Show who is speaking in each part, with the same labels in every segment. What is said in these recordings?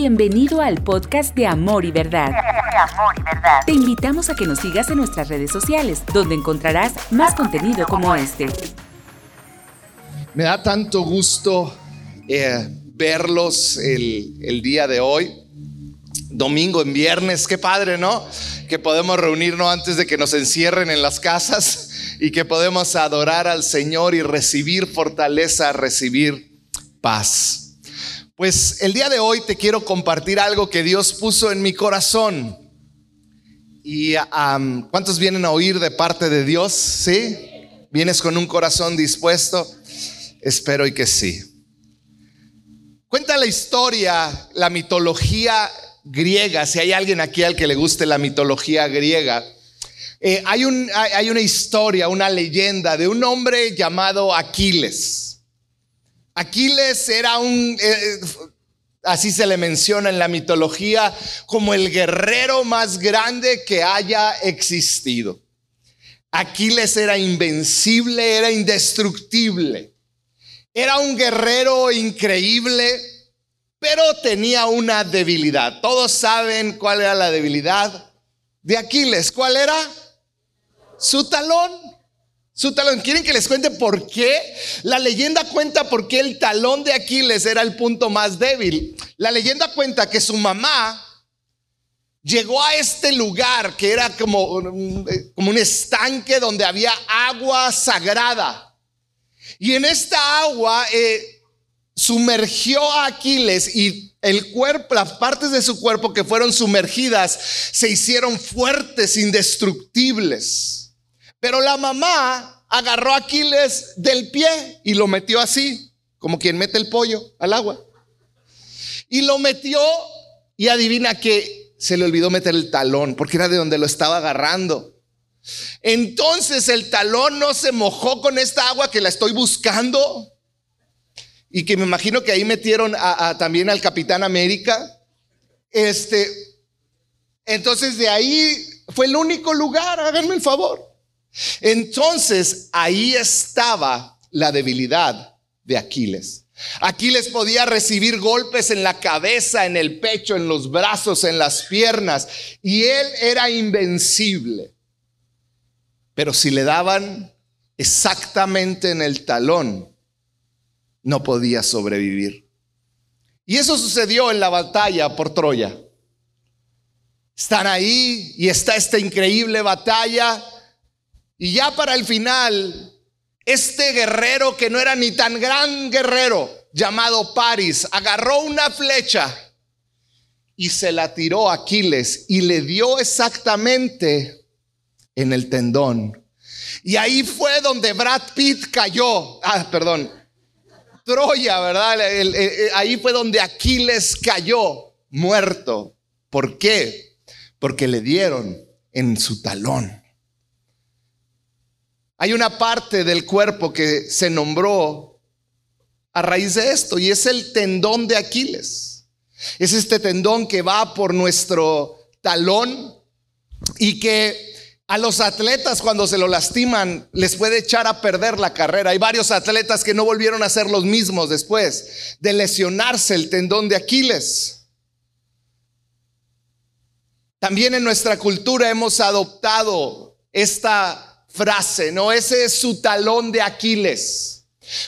Speaker 1: Bienvenido al podcast de Amor y Verdad. Te invitamos a que nos sigas en nuestras redes sociales, donde encontrarás más contenido como este.
Speaker 2: Me da tanto gusto eh, verlos el, el día de hoy. Domingo en viernes, qué padre, ¿no? Que podemos reunirnos antes de que nos encierren en las casas y que podemos adorar al Señor y recibir fortaleza, recibir paz. Pues el día de hoy te quiero compartir algo que Dios puso en mi corazón. ¿Y cuántos vienen a oír de parte de Dios? ¿Sí? ¿Vienes con un corazón dispuesto? Espero y que sí. Cuenta la historia, la mitología griega, si hay alguien aquí al que le guste la mitología griega. Eh, hay, un, hay una historia, una leyenda de un hombre llamado Aquiles. Aquiles era un, eh, así se le menciona en la mitología, como el guerrero más grande que haya existido. Aquiles era invencible, era indestructible. Era un guerrero increíble, pero tenía una debilidad. Todos saben cuál era la debilidad de Aquiles. ¿Cuál era? Su talón. Su talón. ¿Quieren que les cuente por qué? La leyenda cuenta por qué el talón de Aquiles era el punto más débil. La leyenda cuenta que su mamá llegó a este lugar que era como, como un estanque donde había agua sagrada. Y en esta agua eh, sumergió a Aquiles y el cuerpo, las partes de su cuerpo que fueron sumergidas se hicieron fuertes, indestructibles. Pero la mamá agarró a Aquiles del pie y lo metió así, como quien mete el pollo al agua. Y lo metió y adivina que se le olvidó meter el talón, porque era de donde lo estaba agarrando. Entonces el talón no se mojó con esta agua que la estoy buscando. Y que me imagino que ahí metieron también al Capitán América. Este, entonces de ahí fue el único lugar, háganme el favor. Entonces ahí estaba la debilidad de Aquiles. Aquiles podía recibir golpes en la cabeza, en el pecho, en los brazos, en las piernas, y él era invencible. Pero si le daban exactamente en el talón, no podía sobrevivir. Y eso sucedió en la batalla por Troya. Están ahí y está esta increíble batalla y ya para el final, este guerrero que no era ni tan gran guerrero, llamado Paris, agarró una flecha y se la tiró a Aquiles y le dio exactamente en el tendón. Y ahí fue donde Brad Pitt cayó. Ah, perdón. Troya, ¿verdad? ahí fue donde Aquiles cayó muerto. ¿Por qué? Porque le dieron en su talón. Hay una parte del cuerpo que se nombró a raíz de esto y es el tendón de Aquiles. Es este tendón que va por nuestro talón y que a los atletas cuando se lo lastiman les puede echar a perder la carrera. Hay varios atletas que no volvieron a ser los mismos después de lesionarse el tendón de Aquiles. También en nuestra cultura hemos adoptado esta frase, ¿no? Ese es su talón de Aquiles.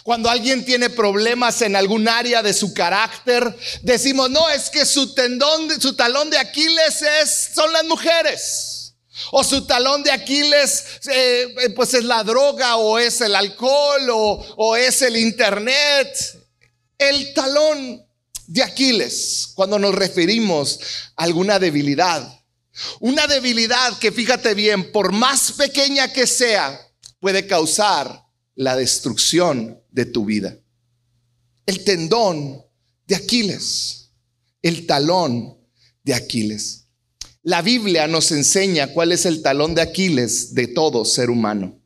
Speaker 2: Cuando alguien tiene problemas en algún área de su carácter, decimos, no, es que su tendón, su talón de Aquiles es, son las mujeres. O su talón de Aquiles, eh, eh, pues es la droga, o es el alcohol, o, o es el internet. El talón de Aquiles, cuando nos referimos a alguna debilidad. Una debilidad que fíjate bien, por más pequeña que sea, puede causar la destrucción de tu vida. El tendón de Aquiles, el talón de Aquiles. La Biblia nos enseña cuál es el talón de Aquiles de todo ser humano.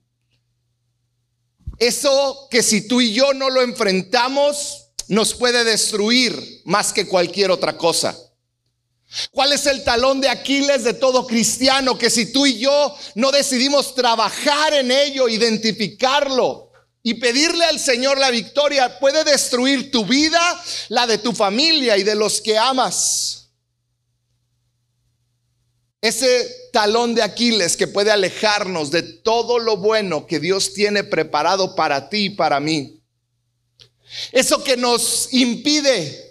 Speaker 2: Eso que si tú y yo no lo enfrentamos, nos puede destruir más que cualquier otra cosa. ¿Cuál es el talón de Aquiles de todo cristiano? Que si tú y yo no decidimos trabajar en ello, identificarlo, y pedirle al Señor la victoria puede destruir tu vida, la de tu familia y de los que amas. Ese talón de Aquiles que puede alejarnos de todo lo bueno que Dios tiene preparado para ti y para mí. Eso que nos impide,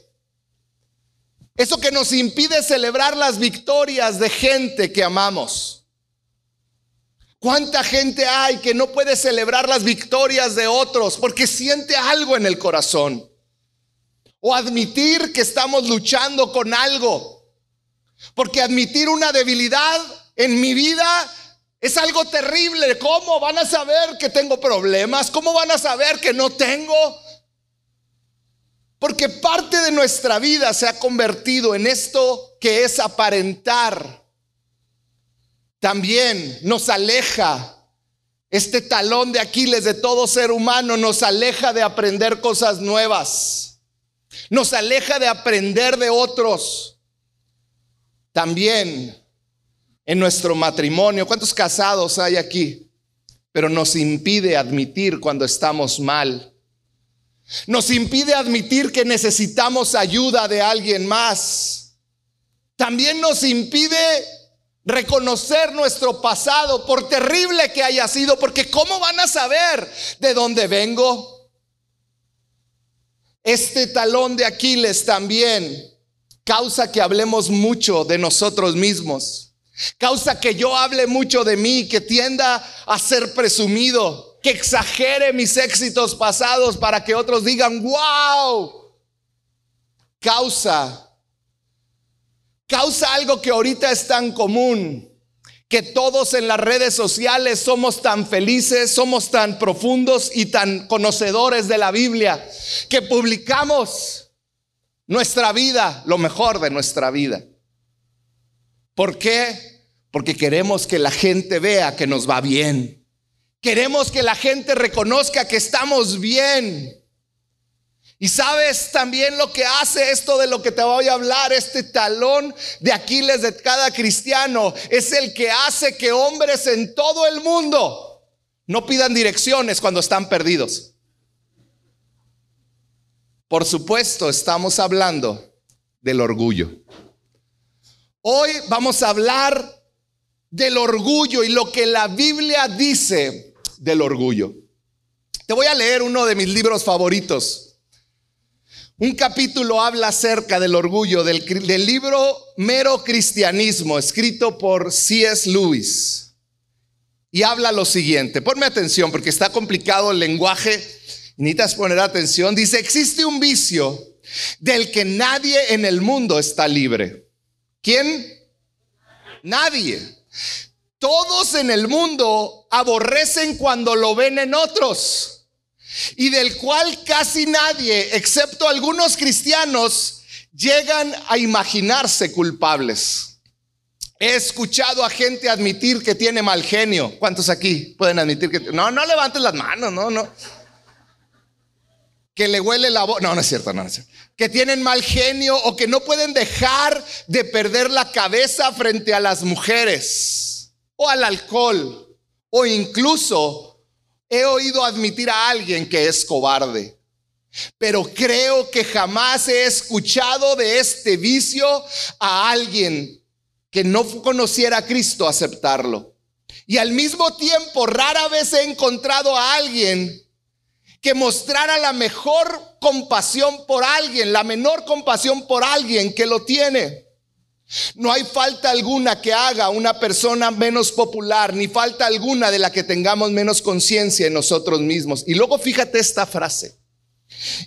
Speaker 2: eso que nos impide celebrar las victorias de gente que amamos. ¿Cuánta gente hay que no puede celebrar las victorias de otros porque siente algo en el corazón? O admitir que estamos luchando con algo. Porque admitir una debilidad en mi vida es algo terrible. ¿Cómo van a saber que tengo problemas? ¿Cómo van a saber que no tengo? Porque parte de nuestra vida se ha convertido en esto que es aparentar también nos aleja. Este talón de Aquiles de todo ser humano nos aleja de aprender cosas nuevas. Nos aleja de aprender de otros. También en nuestro matrimonio. ¿Cuántos casados hay aquí? Pero nos impide admitir cuando estamos mal. Nos impide admitir que necesitamos ayuda de alguien más. También nos impide reconocer nuestro pasado, por terrible que haya sido, porque ¿cómo van a saber de dónde vengo? Este talón de Aquiles también causa que hablemos mucho de nosotros mismos. Causa que yo hable mucho de mí, que tienda a ser presumido, que exagere mis éxitos pasados para que otros digan, wow. Causa causa algo que ahorita es tan común, que todos en las redes sociales somos tan felices, somos tan profundos y tan conocedores de la Biblia, que publicamos nuestra vida, lo mejor de nuestra vida. ¿Por qué? Porque queremos que la gente vea que nos va bien. Queremos que la gente reconozca que estamos bien. Y sabes también lo que hace esto de lo que te voy a hablar, este talón de Aquiles de cada cristiano, es el que hace que hombres en todo el mundo no pidan direcciones cuando están perdidos. Por supuesto, estamos hablando del orgullo. Hoy vamos a hablar del orgullo y lo que la Biblia dice del orgullo. Te voy a leer uno de mis libros favoritos un capítulo habla acerca del orgullo del, libro Mero Cristianismo, escrito por C.S. Lewis. Y habla lo siguiente, ponme atención porque está complicado el lenguaje, necesitas poner atención. Dice, existe un vicio del que nadie en el mundo está libre. ¿Quién? Nadie. Todos en el mundo aborrecen cuando lo ven en otros y del cual casi nadie, excepto algunos cristianos, llegan a imaginarse culpables. He escuchado a gente admitir que tiene mal genio. ¿Cuántos aquí pueden admitir que... No, no levanten las manos, no, no. Que le huele la voz. No, no es cierto, no es cierto. Que tienen mal genio o que no pueden dejar de perder la cabeza frente a las mujeres o al alcohol o incluso He oído admitir a alguien que es cobarde, pero creo que jamás he escuchado de este vicio a alguien que no conociera a Cristo aceptarlo. Y al mismo tiempo, rara vez he encontrado a alguien que mostrara la mejor compasión por alguien, la menor compasión por alguien que lo tiene. No hay falta alguna que haga una persona menos popular, ni falta alguna de la que tengamos menos conciencia en nosotros mismos. Y luego fíjate esta frase.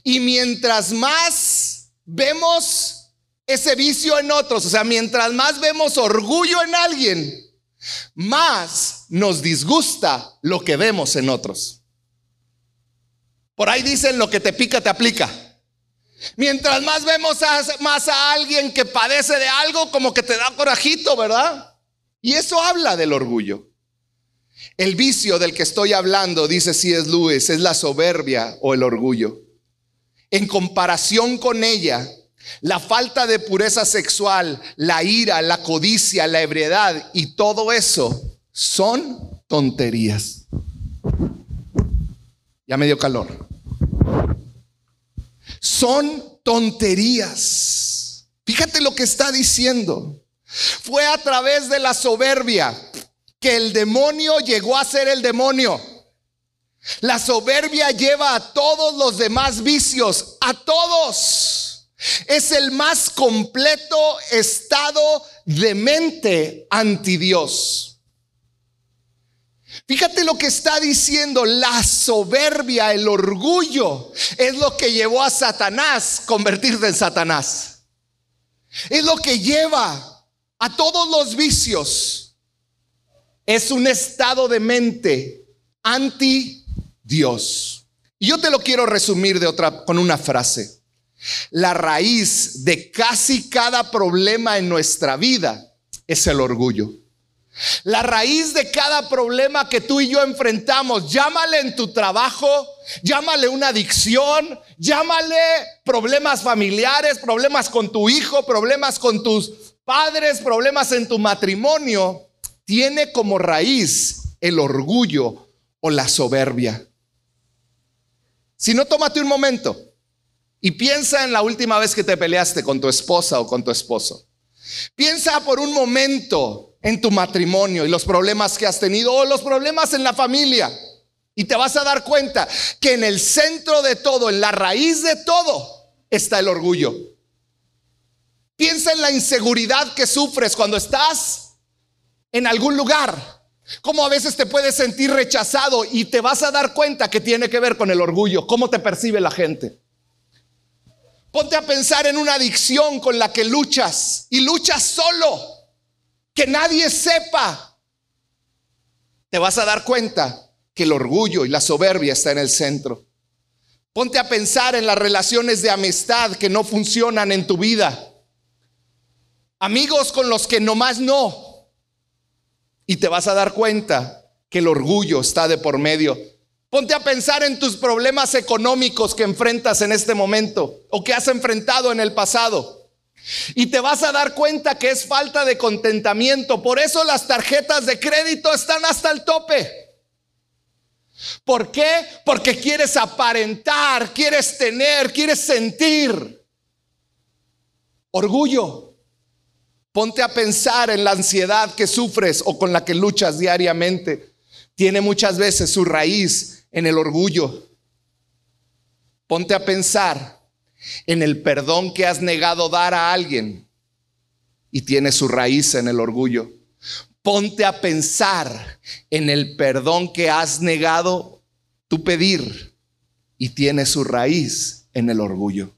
Speaker 2: Y mientras más vemos ese vicio en otros, o sea, mientras más vemos orgullo en alguien, más nos disgusta lo que vemos en otros. Por ahí dicen lo que te pica, te aplica. Mientras más vemos a, más a alguien que padece de algo, como que te da corajito, ¿verdad? Y eso habla del orgullo. El vicio del que estoy hablando, dice C.S. Lewis, es la soberbia o el orgullo. En comparación con ella, la falta de pureza sexual, la ira, la codicia, la ebriedad y todo eso son tonterías. Ya me dio calor. Son tonterías. Fíjate lo que está diciendo. Fue a través de la soberbia que el demonio llegó a ser el demonio. La soberbia lleva a todos los demás vicios, a todos. Es el más completo estado de mente anti Dios. Fíjate lo que está diciendo, la soberbia, el orgullo, es lo que llevó a Satanás convertirse en Satanás. Es lo que lleva a todos los vicios. Es un estado de mente anti Dios. Y yo te lo quiero resumir de otra con una frase. La raíz de casi cada problema en nuestra vida es el orgullo. La raíz de cada problema que tú y yo enfrentamos, llámale en tu trabajo, llámale una adicción, llámale problemas familiares, problemas con tu hijo, problemas con tus padres, problemas en tu matrimonio, tiene como raíz el orgullo o la soberbia. Si no, tómate un momento y piensa en la última vez que te peleaste con tu esposa o con tu esposo. Piensa por un momento en tu matrimonio y los problemas que has tenido o los problemas en la familia. Y te vas a dar cuenta que en el centro de todo, en la raíz de todo, está el orgullo. Piensa en la inseguridad que sufres cuando estás en algún lugar Cómo a veces te puedes sentir rechazado y te vas a dar cuenta que tiene que ver con el orgullo, cómo te percibe la gente. Ponte a pensar en una adicción con la que luchas y luchas solo, que nadie sepa. Te vas a dar cuenta que el orgullo y la soberbia está en el centro. Ponte a pensar en las relaciones de amistad que no funcionan en tu vida. Amigos con los que nomás no, y te vas a dar cuenta que el orgullo está de por medio. Ponte a pensar en tus problemas económicos que enfrentas en este momento o que has enfrentado en el pasado. Y te vas a dar cuenta que es falta de contentamiento. Por eso las tarjetas de crédito están hasta el tope. ¿Por qué? Porque quieres aparentar, quieres tener, quieres sentir. Orgullo. Ponte a pensar en la ansiedad que sufres o con la que luchas diariamente. Tiene muchas veces su raíz en el orgullo. Ponte a pensar en el perdón que has negado dar a alguien y tiene su raíz en el orgullo. Ponte a pensar en el perdón que has negado tu pedir y tiene su raíz en el orgullo.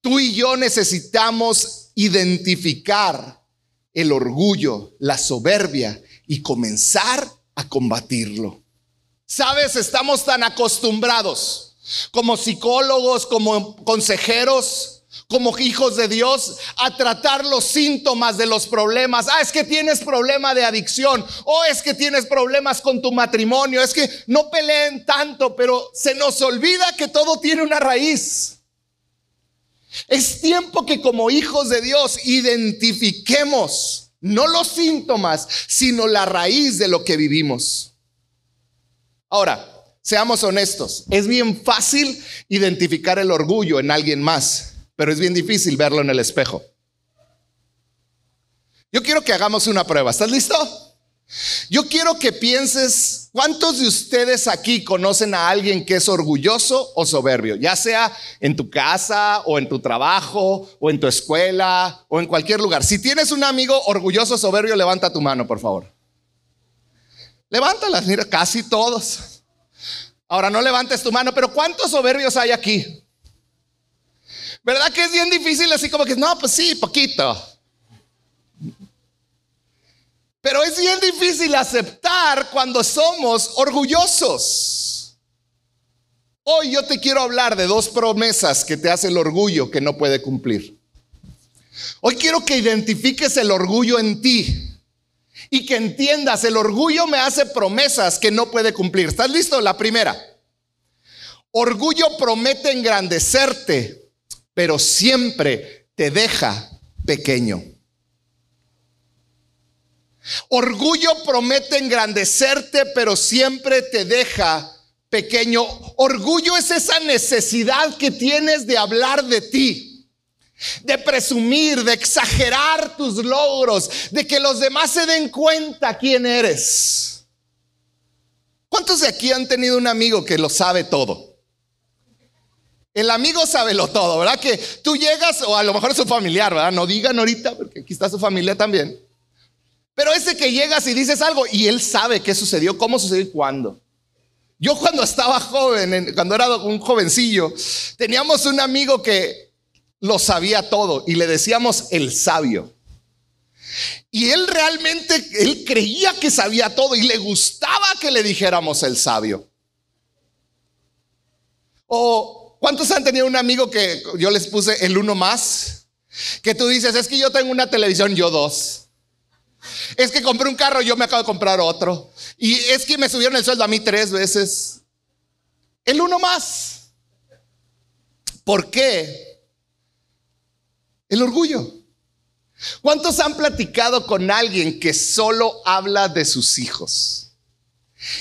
Speaker 2: Tú y yo necesitamos identificar el orgullo, la soberbia y comenzar a combatirlo. Sabes, estamos tan acostumbrados como psicólogos, como consejeros, como hijos de Dios, a tratar los síntomas de los problemas. Ah, es que tienes problema de adicción, o es que tienes problemas con tu matrimonio, es que no peleen tanto, pero se nos olvida que todo tiene una raíz. Es tiempo que como hijos de Dios identifiquemos no los síntomas, sino la raíz de lo que vivimos. Ahora, seamos honestos, es bien fácil identificar el orgullo en alguien más, pero es bien difícil verlo en el espejo. Yo quiero que hagamos una prueba. ¿Estás listo? Yo quiero que pienses, ¿cuántos de ustedes aquí conocen a alguien que es orgulloso o soberbio? Ya sea en tu casa o en tu trabajo o en tu escuela o en cualquier lugar. Si tienes un amigo orgulloso o soberbio, levanta tu mano, por favor. Levántalas, mira, casi todos. Ahora no levantes tu mano, pero ¿cuántos soberbios hay aquí? ¿Verdad que es bien difícil así como que, no, pues sí, poquito. Pero es bien difícil aceptar cuando somos orgullosos. Hoy yo te quiero hablar de dos promesas que te hace el orgullo que no puede cumplir. Hoy quiero que identifiques el orgullo en ti y que entiendas, el orgullo me hace promesas que no puede cumplir. ¿Estás listo? La primera. Orgullo promete engrandecerte, pero siempre te deja pequeño. Orgullo promete engrandecerte, pero siempre te deja pequeño. Orgullo es esa necesidad que tienes de hablar de ti, de presumir, de exagerar tus logros, de que los demás se den cuenta quién eres. ¿Cuántos de aquí han tenido un amigo que lo sabe todo? El amigo sabe lo todo, ¿verdad? Que tú llegas, o a lo mejor es su familiar, ¿verdad? No digan ahorita, porque aquí está su familia también. Pero ese que llegas y dices algo y él sabe qué sucedió, cómo sucedió y cuándo. Yo cuando estaba joven, cuando era un jovencillo, teníamos un amigo que lo sabía todo y le decíamos el sabio. Y él realmente, él creía que sabía todo y le gustaba que le dijéramos el sabio. O ¿Cuántos han tenido un amigo que yo les puse el uno más? Que tú dices, es que yo tengo una televisión, yo dos. Es que compré un carro, yo me acabo de comprar otro. Y es que me subieron el sueldo a mí tres veces. El uno más. ¿Por qué? El orgullo. ¿Cuántos han platicado con alguien que solo habla de sus hijos?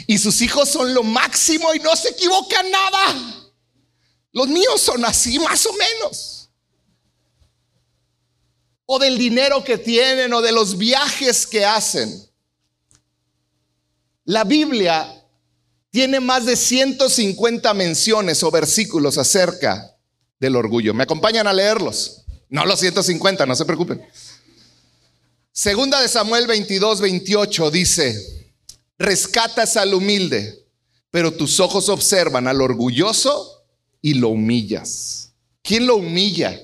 Speaker 2: Y sus hijos son lo máximo y no se equivocan nada. Los míos son así, más o menos. O del dinero que tienen o de los viajes que hacen. La Biblia tiene más de 150 menciones o versículos acerca del orgullo. ¿Me acompañan a leerlos? No los 150, no se preocupen. Segunda de Samuel 22, 28 dice, rescatas al humilde, pero tus ojos observan al orgulloso y lo humillas. ¿Quién lo humilla?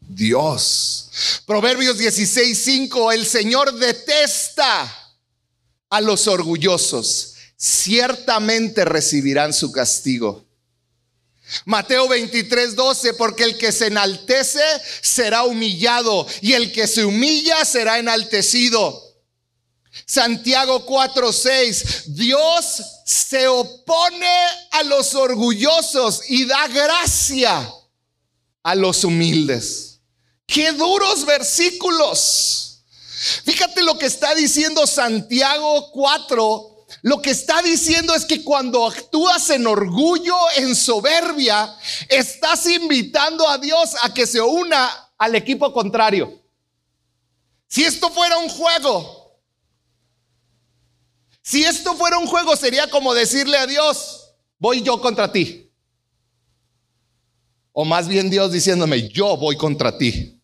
Speaker 2: Dios. Proverbios 16, 5, el Señor detesta a los orgullosos, ciertamente recibirán su castigo. Mateo 23, 12, porque el que se enaltece será humillado y el que se humilla será enaltecido. Santiago 4:6, Dios se opone a los orgullosos y da gracia a los humildes. Qué duros versículos. Fíjate lo que está diciendo Santiago 4. Lo que está diciendo es que cuando actúas en orgullo, en soberbia, estás invitando a Dios a que se una al equipo contrario. Si esto fuera un juego, si esto fuera un juego, sería como decirle a Dios, voy yo contra ti. O más bien Dios diciéndome, yo voy contra ti.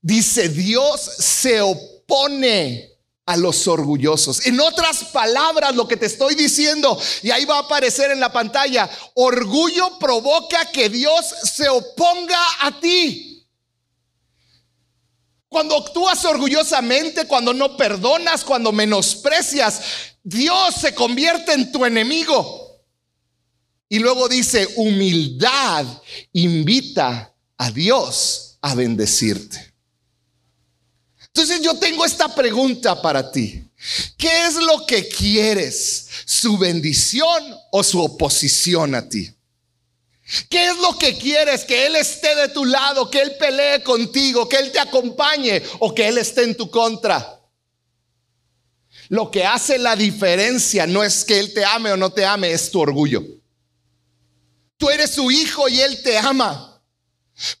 Speaker 2: Dice, Dios se opone a los orgullosos. En otras palabras, lo que te estoy diciendo, y ahí va a aparecer en la pantalla, orgullo provoca que Dios se oponga a ti. Cuando actúas orgullosamente, cuando no perdonas, cuando menosprecias, Dios se convierte en tu enemigo. Y luego dice, humildad invita a Dios a bendecirte. Entonces yo tengo esta pregunta para ti. ¿Qué es lo que quieres? ¿Su bendición o su oposición a ti? ¿Qué es lo que quieres? Que Él esté de tu lado, que Él pelee contigo, que Él te acompañe o que Él esté en tu contra. Lo que hace la diferencia no es que Él te ame o no te ame, es tu orgullo. Tú eres su hijo y Él te ama.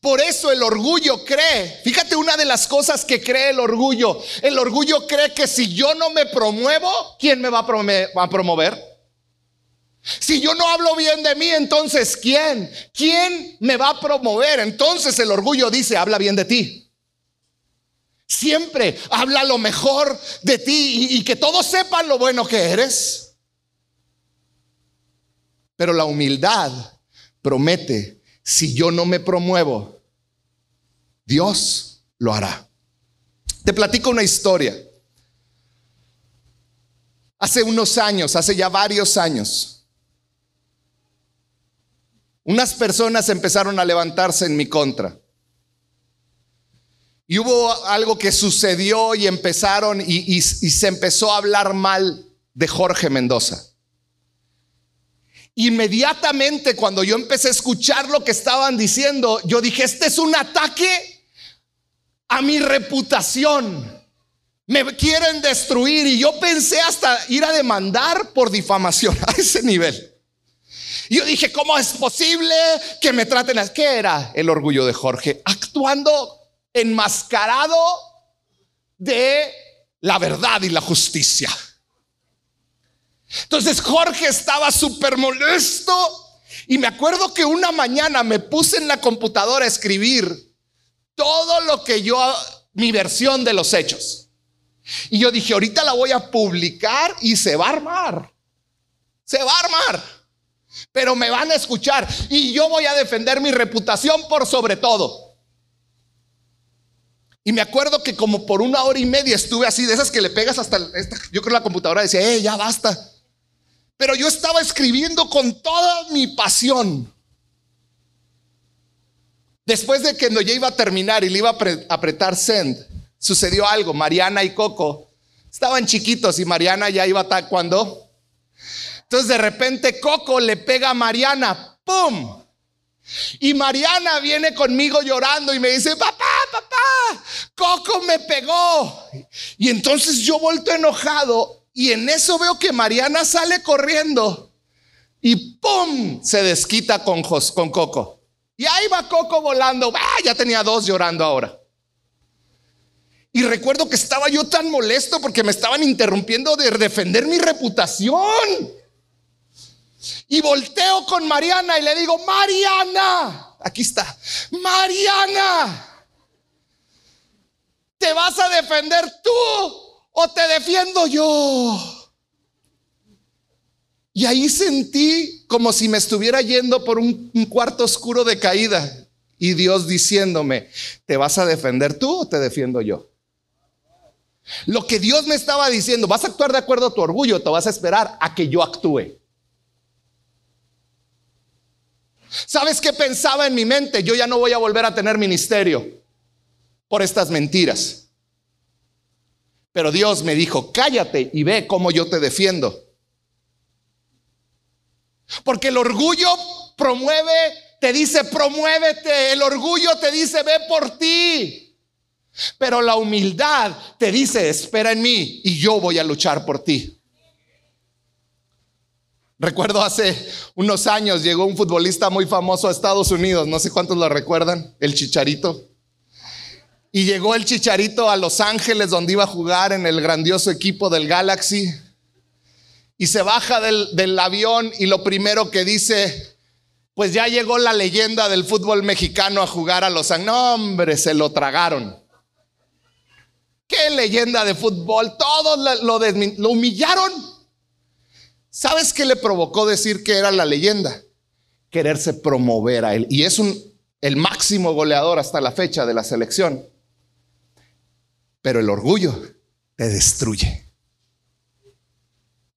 Speaker 2: Por eso el orgullo cree, fíjate una de las cosas que cree el orgullo, el orgullo cree que si yo no me promuevo, ¿quién me va a promover? Si yo no hablo bien de mí, entonces ¿quién? ¿Quién me va a promover? Entonces el orgullo dice, habla bien de ti. Siempre habla lo mejor de ti y, que todos sepan lo bueno que eres. Pero la humildad promete, si yo no me promuevo, Dios lo hará. Te platico una historia. Hace unos años, hace ya varios años, unas personas empezaron a levantarse en mi contra. Y hubo algo que sucedió y empezaron y, se empezó a hablar mal de Jorge Mendoza. Inmediatamente cuando yo empecé a escuchar lo que estaban diciendo, yo dije, este es un ataque a mi reputación. Me quieren destruir y yo pensé hasta ir a demandar por difamación a ese nivel. Yo dije, ¿cómo es posible que me traten así? ¿Qué era el orgullo de Jorge? Actuando enmascarado de la verdad y la justicia. Entonces Jorge estaba súper molesto y me acuerdo que una mañana me puse en la computadora a escribir todo lo que yo, mi versión de los hechos. Y yo dije, ahorita la voy a publicar y se va a armar. Se va a armar. Pero me van a escuchar y yo voy a defender mi reputación por sobre todo. Y me acuerdo que como por una hora y media estuve así, de esas que le pegas hasta, yo creo la computadora decía, eh, ya basta. Pero yo estaba escribiendo con toda mi pasión. Después de que ya iba a terminar y le iba a apretar send, sucedió algo. Mariana y Coco estaban chiquitos y Mariana ya iba a cuando. Entonces de repente Coco le pega a Mariana, ¡pum! Y Mariana viene conmigo llorando y me dice, papá, papá, Coco me pegó. Y entonces yo volto enojado y en eso veo que Mariana sale corriendo y ¡pum! se desquita con, con Coco. Y ahí va Coco volando. ¡Ah! Ya tenía dos llorando ahora. Y recuerdo que estaba yo tan molesto porque me estaban interrumpiendo de defender mi reputación. Y volteo con Mariana y le digo, Mariana, aquí está, Mariana, ¿te vas a defender tú o te defiendo yo? Y ahí sentí como si me estuviera yendo por un, cuarto oscuro de caída y Dios diciéndome, ¿te vas a defender tú o te defiendo yo? Lo que Dios me estaba diciendo, ¿vas a actuar de acuerdo a tu orgullo? ¿Te vas a esperar a que yo actúe? ¿Sabes qué pensaba en mi mente? Yo ya no voy a volver a tener ministerio por estas mentiras. Pero Dios me dijo, cállate y ve cómo yo te defiendo. Porque el orgullo promueve, te dice, promuévete. El orgullo te dice, ve por ti. Pero la humildad te dice, espera en mí y yo voy a luchar por ti. Recuerdo hace unos años llegó un futbolista muy famoso a Estados Unidos, no sé cuántos lo recuerdan, el Chicharito. Y llegó el Chicharito a Los Ángeles donde iba a jugar en el grandioso equipo del Galaxy. Y se baja del, avión y lo primero que dice, pues ya llegó la leyenda del fútbol mexicano a jugar a Los Ángeles. No, hombre, se lo tragaron. ¿Qué leyenda de fútbol? Todos lo, lo humillaron. ¿Sabes qué le provocó decir que era la leyenda? Quererse promover a él. Y es un, el máximo goleador hasta la fecha de la selección. Pero el orgullo te destruye.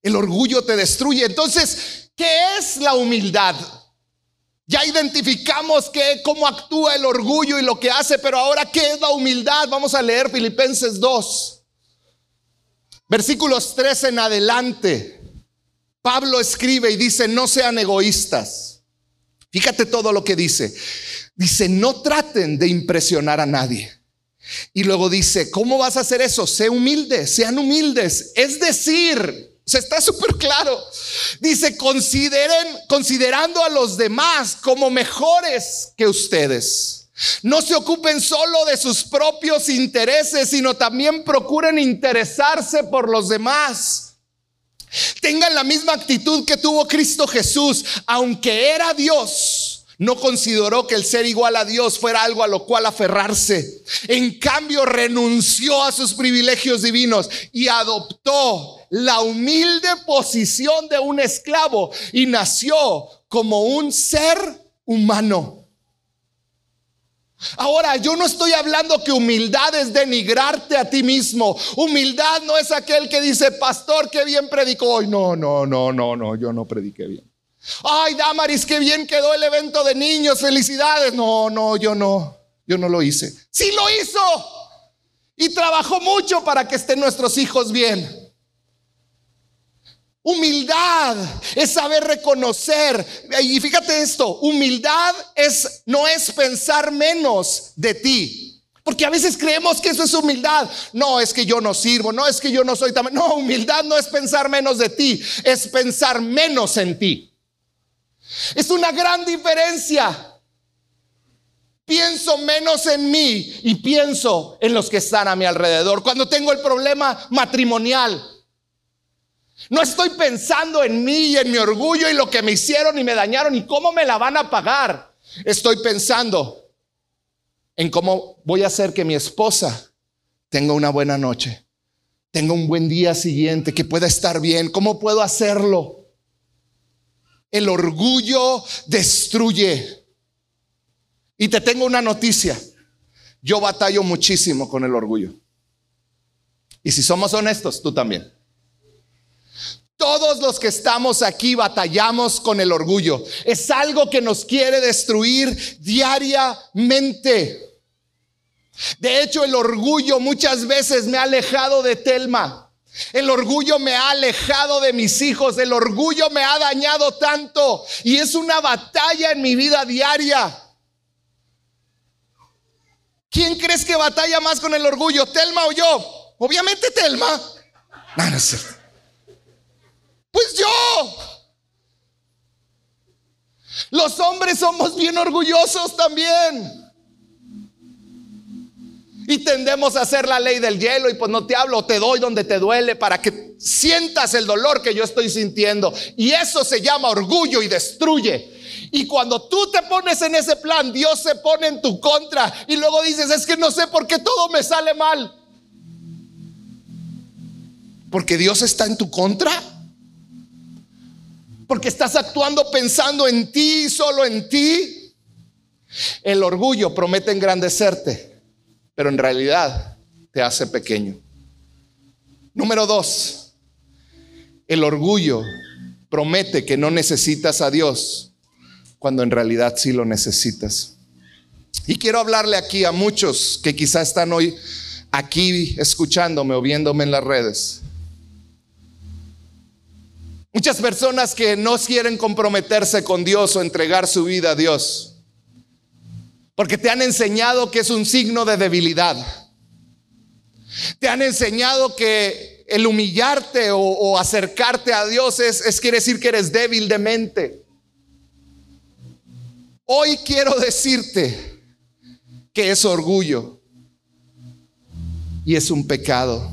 Speaker 2: El orgullo te destruye. Entonces, ¿qué es la humildad? Ya identificamos que, cómo actúa el orgullo y lo que hace, pero ahora, ¿qué es la humildad? Vamos a leer Filipenses 2, versículos 3 en adelante. Pablo escribe y dice, no sean egoístas. Fíjate todo lo que dice. Dice, no traten de impresionar a nadie. Y luego dice, ¿cómo vas a hacer eso? Sé humilde, sean humildes. Es decir, se está súper claro. Dice, consideren, considerando a los demás como mejores que ustedes. No se ocupen solo de sus propios intereses, sino también procuren interesarse por los demás. Tengan la misma actitud que tuvo Cristo Jesús, aunque era Dios. No consideró que el ser igual a Dios fuera algo a lo cual aferrarse. En cambio, renunció a sus privilegios divinos y adoptó la humilde posición de un esclavo y nació como un ser humano. Ahora, yo no estoy hablando que humildad es denigrarte a ti mismo. Humildad no es aquel que dice, pastor, qué bien predicó hoy. No, no, no, no, no, yo no prediqué bien. Ay, Damaris, qué bien quedó el evento de niños, felicidades. No, no, yo no, yo no lo hice. Sí lo hizo. Y trabajó mucho para que estén nuestros hijos bien. Humildad es saber reconocer. Y fíjate esto, humildad es no es pensar menos de ti. Porque a veces creemos que eso es humildad. No, es que yo no sirvo, no es que yo no soy tan... No, humildad no es pensar menos de ti, es pensar menos en ti. Es una gran diferencia. Pienso menos en mí y pienso en los que están a mi alrededor. Cuando tengo el problema matrimonial, no estoy pensando en mí y en mi orgullo y lo que me hicieron y me dañaron y cómo me la van a pagar. Estoy pensando en cómo voy a hacer que mi esposa tenga una buena noche, tenga un buen día siguiente, que pueda estar bien. ¿Cómo puedo hacerlo? El orgullo destruye. Y te tengo una noticia. Yo batallo muchísimo con el orgullo. Y si somos honestos, tú también. Todos los que estamos aquí batallamos con el orgullo. Es algo que nos quiere destruir diariamente. De hecho, el orgullo muchas veces me ha alejado de Telma. El orgullo me ha alejado de mis hijos. El orgullo me ha dañado tanto. Y es una batalla en mi vida diaria. ¿Quién crees que batalla más con el orgullo? ¿Telma o yo? Obviamente Telma. No. Pues yo. Los hombres somos bien orgullosos también. Y tendemos a hacer la ley del hielo y pues no te hablo, te doy donde te duele para que sientas el dolor que yo estoy sintiendo. Y eso se llama orgullo y destruye. Y cuando tú te pones en ese plan, Dios se pone en tu contra y luego dices, es que no sé por qué todo me sale mal. Porque Dios está en tu contra. Porque estás actuando pensando en ti, solo en ti. El orgullo promete engrandecerte, pero en realidad te hace pequeño. Número dos, el orgullo promete que no necesitas a Dios cuando en realidad sí lo necesitas. Y quiero hablarle aquí a muchos que quizá están hoy aquí escuchándome o viéndome en las redes. Muchas personas que no quieren comprometerse con Dios o entregar su vida a Dios. Porque te han enseñado que es un signo de debilidad. Te han enseñado que el humillarte o, acercarte a Dios es, es quiere decir que eres débil de mente. Hoy quiero decirte que es orgullo y es un pecado.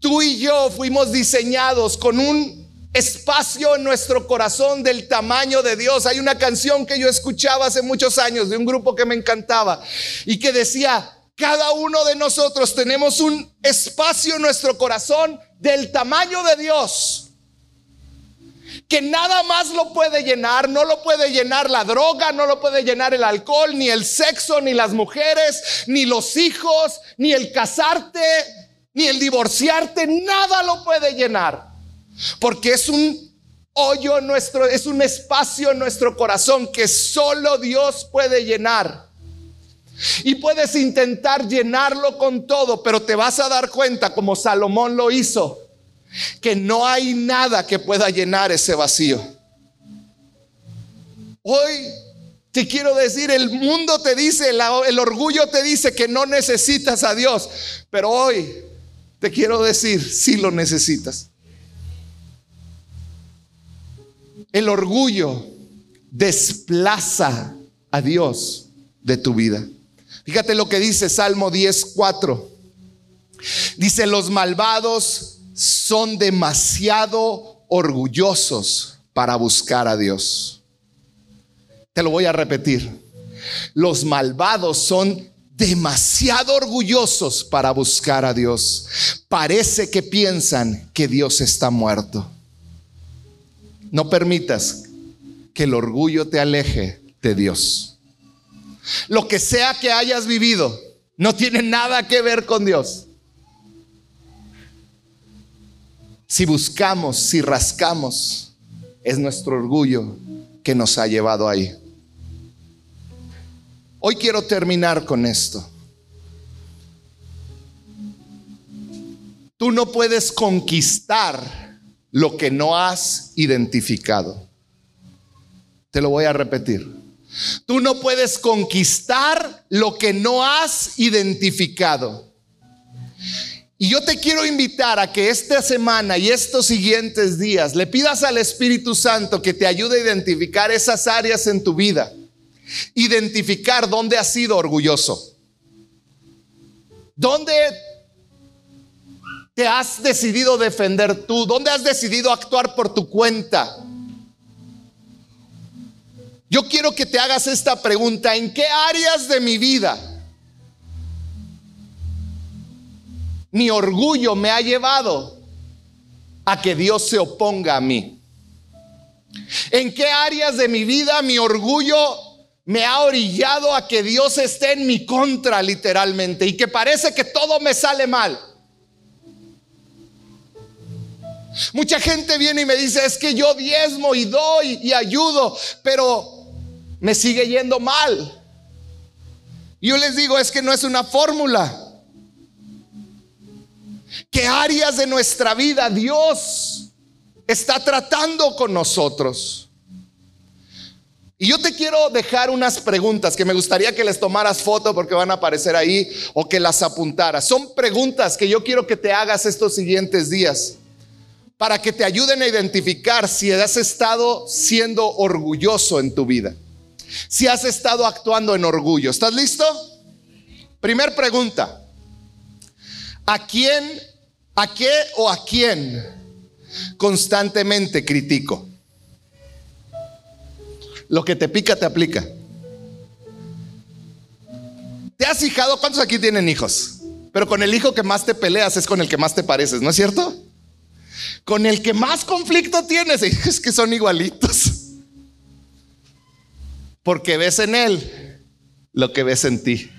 Speaker 2: Tú y yo fuimos diseñados con un espacio en nuestro corazón del tamaño de Dios. Hay una canción que yo escuchaba hace muchos años de un grupo que me encantaba y que decía, cada uno de nosotros tenemos un espacio en nuestro corazón del tamaño de Dios. Que nada más lo puede llenar, no lo puede llenar la droga, no lo puede llenar el alcohol, ni el sexo, ni las mujeres, ni los hijos, ni el casarte, ni el divorciarte, nada lo puede llenar. Porque es un hoyo nuestro, es un espacio en nuestro corazón que solo Dios puede llenar. Y puedes intentar llenarlo con todo, pero te vas a dar cuenta, como Salomón lo hizo, que no hay nada que pueda llenar ese vacío. Hoy te quiero decir, el mundo te dice, el orgullo te dice que no necesitas a Dios, pero hoy te quiero decir, si lo necesitas. El orgullo desplaza a Dios de tu vida. Fíjate lo que dice Salmo 10:4. Dice, los malvados son demasiado orgullosos para buscar a Dios. Te lo voy a repetir. Los malvados son demasiado orgullosos para buscar a Dios. Parece que piensan que Dios está muerto. No permitas que el orgullo te aleje de Dios. Lo que sea que hayas vivido no tiene nada que ver con Dios. Si buscamos, si rascamos, es nuestro orgullo que nos ha llevado ahí. Hoy quiero terminar con esto. Tú no puedes conquistar lo que no has identificado. Te lo voy a repetir. Tú no puedes conquistar lo que no has identificado. Y yo te quiero invitar a que esta semana y estos siguientes días le pidas al Espíritu Santo que te ayude a identificar esas áreas en tu vida. Identificar dónde has sido orgulloso. ¿Dónde te has decidido defender tú? ¿Dónde has decidido actuar por tu cuenta? Yo quiero que te hagas esta pregunta. ¿En qué áreas de mi vida mi orgullo me ha llevado a que Dios se oponga a mí? ¿En qué áreas de mi vida mi orgullo me ha orillado a que Dios esté en mi contra literalmente y que parece que todo me sale mal? Mucha gente viene y me dice, es que yo diezmo y doy y ayudo, pero me sigue yendo mal. Yo les digo, es que no es una fórmula. ¿Qué áreas de nuestra vida Dios está tratando con nosotros? Y yo te quiero dejar unas preguntas que me gustaría que les tomaras foto porque van a aparecer ahí o que las apuntaras. Son preguntas que yo quiero que te hagas estos siguientes días para que te ayuden a identificar si has estado siendo orgulloso en tu vida. Si has estado actuando en orgullo. ¿Estás listo? Primer pregunta. ¿A quién ¿A qué o a quién constantemente critico? Lo que te pica te aplica. ¿Te has fijado cuántos aquí tienen hijos? Pero con el hijo que más te peleas es con el que más te pareces, ¿no es cierto? Con el que más conflicto tienes, es que son igualitos. Porque ves en él lo que ves en ti.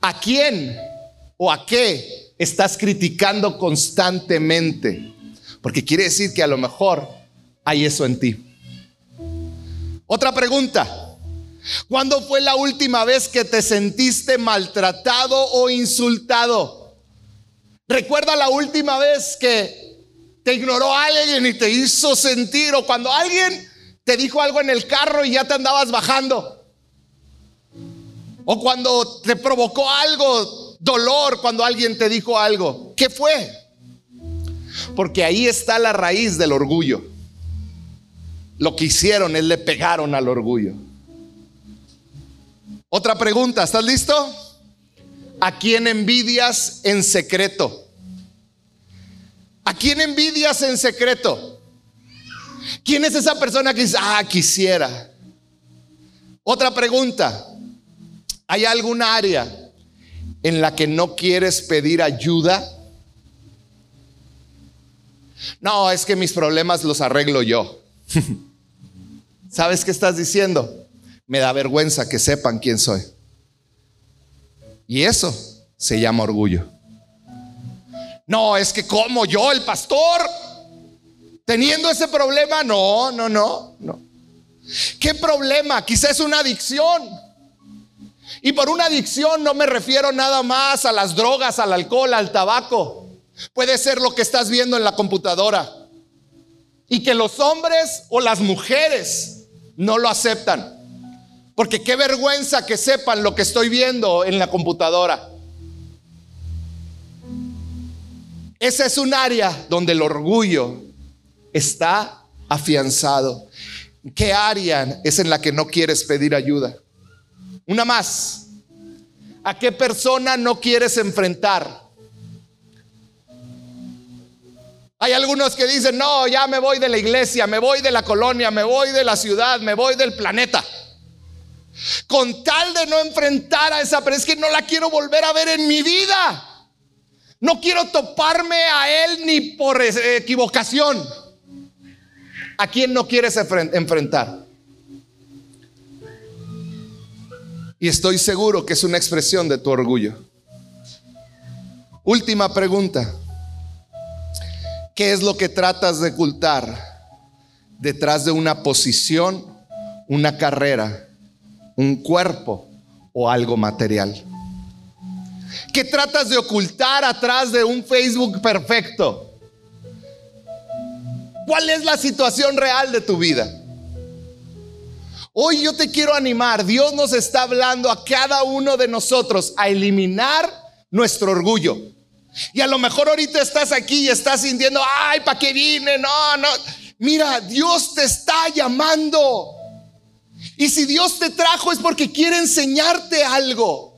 Speaker 2: ¿A quién o a qué estás criticando constantemente. Porque quiere decir que a lo mejor hay eso en ti. Otra pregunta. ¿Cuándo fue la última vez que te sentiste maltratado o insultado? Recuerda la última vez que te ignoró alguien y te hizo sentir o cuando alguien te dijo algo en el carro y ya te andabas bajando. O cuando te provocó algo dolor cuando alguien te dijo algo. ¿Qué fue? Porque ahí está la raíz del orgullo. Lo que hicieron es le pegaron al orgullo. Otra pregunta, ¿estás listo? ¿A quién envidias en secreto? ¿A quién envidias en secreto? ¿Quién es esa persona que dice, ah, quisiera? Otra pregunta, ¿hay algún área en la que no quieres pedir ayuda? No, es que mis problemas los arreglo yo. ¿Sabes qué estás diciendo? Me da vergüenza que sepan quién soy. Y eso se llama orgullo. No, es que como yo, el pastor, teniendo ese problema, no, no, no, no. ¿Qué problema? Quizás una adicción. Y por una adicción no me refiero nada más a las drogas, al alcohol, al tabaco. Puede ser lo que estás viendo en la computadora. Y que los hombres o las mujeres no lo aceptan. Porque qué vergüenza que sepan lo que estoy viendo en la computadora. Esa es un área donde el orgullo está afianzado. ¿Qué área es en la que no quieres pedir ayuda? Una más. ¿A qué persona no quieres enfrentar? Hay algunos que dicen, no, ya me voy de la iglesia, me voy de la colonia, me voy de la ciudad, me voy del planeta. Con tal de no enfrentar a esa, pero es que no la quiero volver a ver en mi vida. No quiero toparme a él ni por equivocación. ¿A quién no quieres enfrentar? Y estoy seguro que es una expresión de tu orgullo. Última pregunta. ¿Qué es lo que tratas de ocultar detrás de una posición, una carrera, un cuerpo o algo material? ¿Qué tratas de ocultar atrás de un Facebook perfecto? ¿Cuál es la situación real de tu vida? Hoy yo te quiero animar. Dios nos está hablando a cada uno de nosotros a eliminar nuestro orgullo. Y a lo mejor ahorita estás aquí y estás sintiendo, ay, ¿para qué vine? No, no. Mira, Dios te está llamando. Y si Dios te trajo es porque quiere enseñarte algo.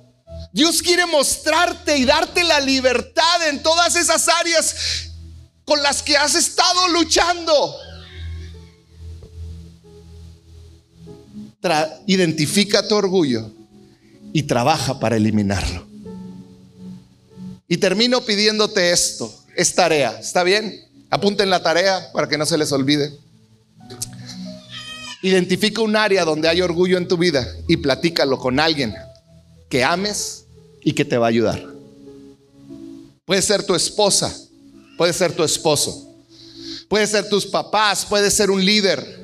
Speaker 2: Dios quiere mostrarte y darte la libertad en todas esas áreas con las que has estado luchando. identifica tu orgullo y trabaja para eliminarlo. Y termino pidiéndote esto, es tarea, ¿está bien? Apunten la tarea para que no se les olvide. Identifica un área donde hay orgullo en tu vida y platícalo con alguien que ames y que te va a ayudar. Puede ser tu esposa, puede ser tu esposo, puede ser tus papás, puede ser un líder.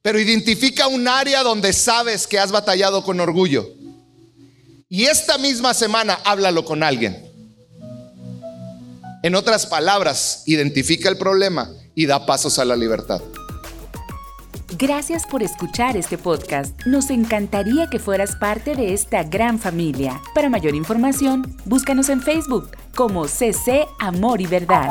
Speaker 2: Pero identifica un área donde sabes que has batallado con orgullo. Y esta misma semana háblalo con alguien. En otras palabras, identifica el problema y da pasos a la libertad.
Speaker 1: Gracias por escuchar este podcast. Nos encantaría que fueras parte de esta gran familia. Para mayor información, búscanos en Facebook como
Speaker 3: CC Amor y Verdad.